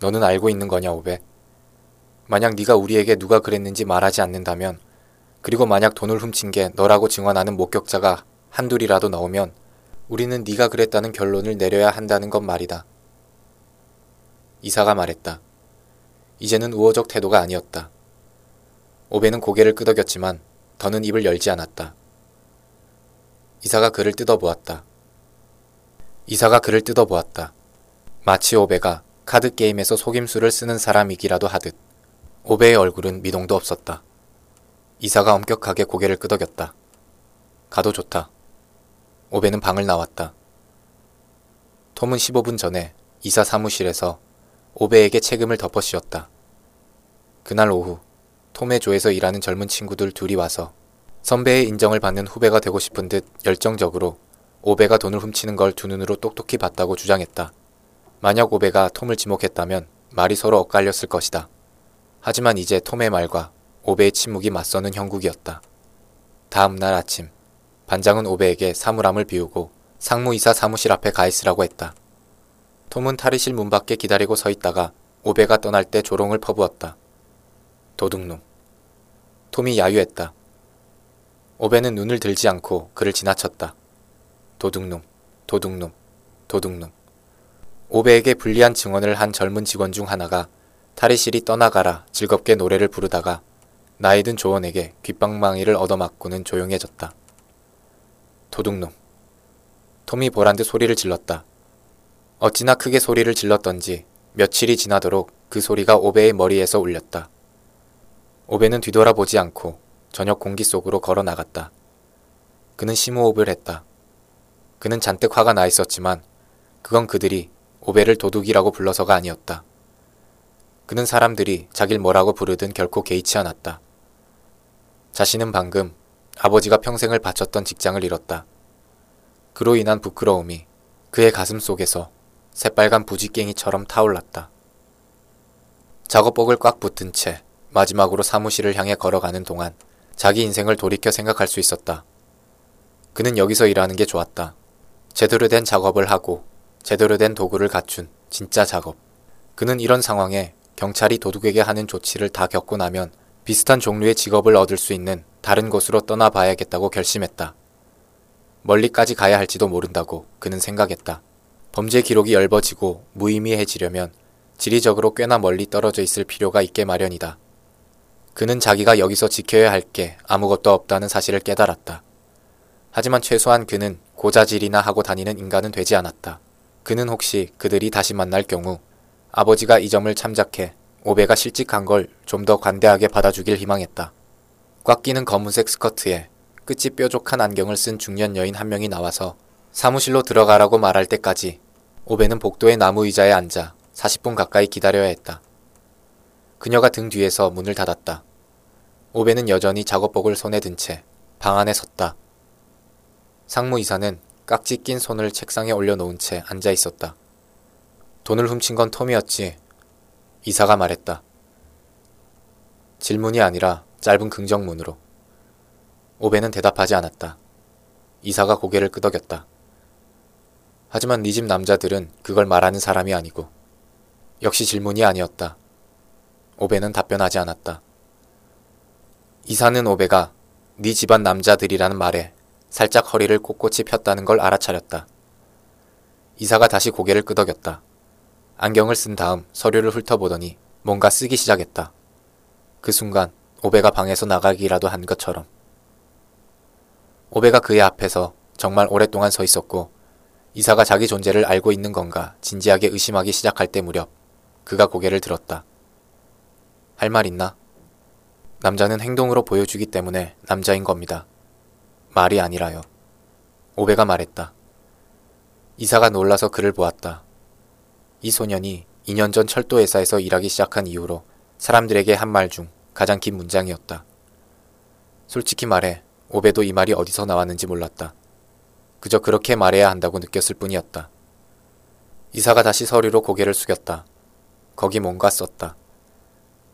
너는 알고 있는 거냐, 오베? 만약 네가 우리에게 누가 그랬는지 말하지 않는다면, 그리고 만약 돈을 훔친 게 너라고 증언하는 목격자가 한둘이라도 나오면 우리는 네가 그랬다는 결론을 내려야 한다는 것 말이다. 이사가 말했다. 이제는 우호적 태도가 아니었다. 오베는 고개를 끄덕였지만 더는 입을 열지 않았다. 이사가 그를 뜯어보았다. 이사가 그를 뜯어보았다. 마치 오베가 카드 게임에서 속임수를 쓰는 사람이기라도 하듯 오베의 얼굴은 미동도 없었다. 이사가 엄격하게 고개를 끄덕였다. 가도 좋다. 오베는 방을 나왔다. 톰은 15분 전에 이사 사무실에서 오베에게 책임을 덮어 씌웠다. 그날 오후 톰의 조에서 일하는 젊은 친구들 둘이 와서 선배의 인정을 받는 후배가 되고 싶은 듯 열정적으로 오베가 돈을 훔치는 걸 두 눈으로 똑똑히 봤다고 주장했다. 만약 오베가 톰을 지목했다면 말이 서로 엇갈렸을 것이다. 하지만 이제 톰의 말과 오베의 침묵이 맞서는 형국이었다. 다음 날 아침 반장은 오베에게 사물함을 비우고 상무이사 사무실 앞에 가 있으라고 했다. 톰은 탈의실 문 밖에 기다리고 서 있다가 오베가 떠날 때 조롱을 퍼부었다. 도둑놈. 톰이 야유했다. 오베는 눈을 들지 않고 그를 지나쳤다. 도둑놈, 도둑놈, 도둑놈. 오베에게 불리한 증언을 한 젊은 직원 중 하나가 탈의실이 떠나가라 즐겁게 노래를 부르다가 나이 든 조원에게 귓방망이를 얻어맞고는 조용해졌다. 도둑놈. 톰이 보란 듯 소리를 질렀다. 어찌나 크게 소리를 질렀던지 며칠이 지나도록 그 소리가 오베의 머리에서 울렸다. 오베는 뒤돌아보지 않고 저녁 공기 속으로 걸어 나갔다. 그는 심호흡을 했다. 그는 잔뜩 화가 나 있었지만 그건 그들이 오베를 도둑이라고 불러서가 아니었다. 그는 사람들이 자길 뭐라고 부르든 결코 개의치 않았다. 자신은 방금 아버지가 평생을 바쳤던 직장을 잃었다. 그로 인한 부끄러움이 그의 가슴 속에서 새빨간 부지깽이처럼 타올랐다. 작업복을 꽉 붙은 채 마지막으로 사무실을 향해 걸어가는 동안 자기 인생을 돌이켜 생각할 수 있었다. 그는 여기서 일하는 게 좋았다. 제대로 된 작업을 하고 제대로 된 도구를 갖춘 진짜 작업. 그는 이런 상황에 경찰이 도둑에게 하는 조치를 다 겪고 나면 비슷한 종류의 직업을 얻을 수 있는 다른 곳으로 떠나봐야겠다고 결심했다. 멀리까지 가야 할지도 모른다고 그는 생각했다. 범죄 기록이 엷어지고 무의미해지려면 지리적으로 꽤나 멀리 떨어져 있을 필요가 있게 마련이다. 그는 자기가 여기서 지켜야 할 게 아무것도 없다는 사실을 깨달았다. 하지만 최소한 그는 고자질이나 하고 다니는 인간은 되지 않았다. 그는 혹시 그들이 다시 만날 경우 아버지가 이 점을 참작해 오베가 실직한 걸 좀 더 관대하게 받아주길 희망했다. 꽉 끼는 검은색 스커트에 끝이 뾰족한 안경을 쓴 중년 여인 한 명이 나와서 사무실로 들어가라고 말할 때까지 오베는 복도의 나무 의자에 앉아 40분 가까이 기다려야 했다. 그녀가 등 뒤에서 문을 닫았다. 오베는 여전히 작업복을 손에 든 채 방 안에 섰다. 상무이사는 깍지 낀 손을 책상에 올려놓은 채 앉아 있었다. 돈을 훔친 건 톰이었지. 이사가 말했다. 질문이 아니라 짧은 긍정문으로. 오베는 대답하지 않았다. 이사가 고개를 끄덕였다. 하지만 네 집 남자들은 그걸 말하는 사람이 아니고. 역시 질문이 아니었다. 오베는 답변하지 않았다. 이사는 오베가 네 집안 남자들이라는 말에 살짝 허리를 꼿꼿이 폈다는 걸 알아차렸다. 이사가 다시 고개를 끄덕였다. 안경을 쓴 다음 서류를 훑어보더니 뭔가 쓰기 시작했다. 그 순간 오베가 방에서 나가기라도 한 것처럼. 오베가 그의 앞에서 정말 오랫동안 서 있었고 이사가 자기 존재를 알고 있는 건가 진지하게 의심하기 시작할 때 무렵 그가 고개를 들었다. 할 말 있나? 남자는 행동으로 보여주기 때문에 남자인 겁니다. 말이 아니라요. 오베가 말했다. 이사가 놀라서 그를 보았다. 이 소년이 2년 전 철도 회사에서 일하기 시작한 이후로 사람들에게 한 말 중 가장 긴 문장이었다. 솔직히 말해 오베도 이 말이 어디서 나왔는지 몰랐다. 그저 그렇게 말해야 한다고 느꼈을 뿐이었다. 이사가 다시 서류로 고개를 숙였다. 거기 뭔가 썼다.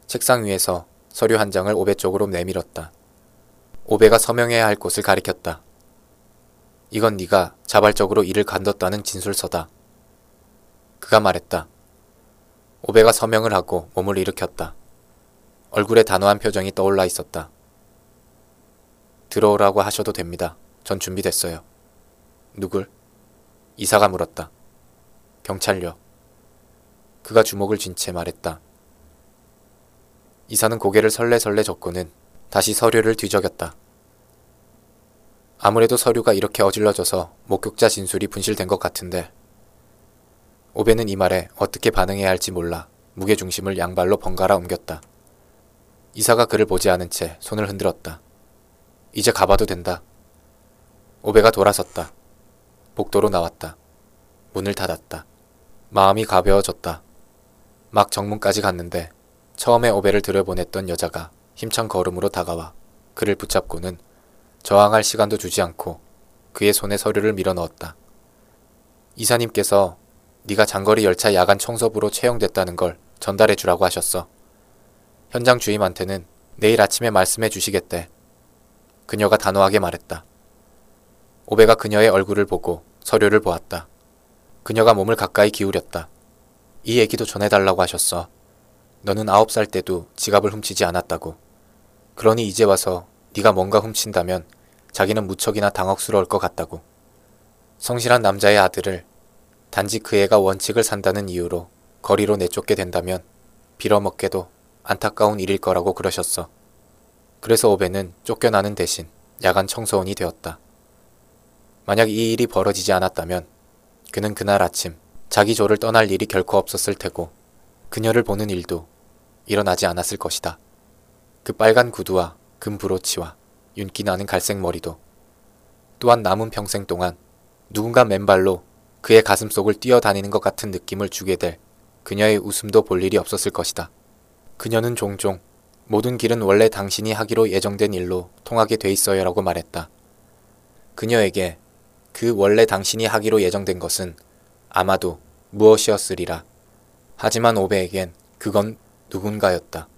책상 위에서 서류 한 장을 오베 쪽으로 내밀었다. 오베가 서명해야 할 곳을 가리켰다. 이건 네가 자발적으로 일을 간뒀다는 진술서다. 그가 말했다. 오베가 서명을 하고 몸을 일으켰다. 얼굴에 단호한 표정이 떠올라 있었다. 들어오라고 하셔도 됩니다. 전 준비됐어요. 누굴? 이사가 물었다. 경찰요. 그가 주먹을 쥔 채 말했다. 이사는 고개를 설레설레 젓고는 다시 서류를 뒤적였다. 아무래도 서류가 이렇게 어질러져서 목격자 진술이 분실된 것 같은데 오베는 이 말에 어떻게 반응해야 할지 몰라 무게중심을 양발로 번갈아 옮겼다. 이사가 그를 보지 않은 채 손을 흔들었다. 이제 가봐도 된다. 오베가 돌아섰다. 복도로 나왔다. 문을 닫았다. 마음이 가벼워졌다. 막 정문까지 갔는데 처음에 오베를 들여보냈던 여자가 힘찬 걸음으로 다가와 그를 붙잡고는 저항할 시간도 주지 않고 그의 손에 서류를 밀어 넣었다. 이사님께서 네가 장거리 열차 야간 청소부로 채용됐다는 걸 전달해 주라고 하셨어. 현장 주임한테는 내일 아침에 말씀해 주시겠대. 그녀가 단호하게 말했다. 오베가 그녀의 얼굴을 보고 서류를 보았다. 그녀가 몸을 가까이 기울였다. 이 얘기도 전해달라고 하셨어. 너는 아홉 살 때도 지갑을 훔치지 않았다고. 그러니 이제 와서 네가 뭔가 훔친다면 자기는 무척이나 당혹스러울 것 같다고. 성실한 남자의 아들을 단지 그 애가 원칙을 산다는 이유로 거리로 내쫓게 된다면 빌어먹게도 안타까운 일일 거라고 그러셨어. 그래서 오베는 쫓겨나는 대신 야간 청소원이 되었다. 만약 이 일이 벌어지지 않았다면 그는 그날 아침 자기 조를 떠날 일이 결코 없었을 테고 그녀를 보는 일도 일어나지 않았을 것이다. 그 빨간 구두와 금 브로치와 윤기 나는 갈색 머리도 또한 남은 평생 동안 누군가 맨발로 그의 가슴 속을 뛰어다니는 것 같은 느낌을 주게 될 그녀의 웃음도 볼 일이 없었을 것이다. 그녀는 종종 모든 길은 원래 당신이 하기로 예정된 일로 통하게 돼 있어요라고 말했다. 그녀에게 그 원래 당신이 하기로 예정된 것은 아마도 무엇이었으리라. 하지만 오베에겐 그건 누군가였다.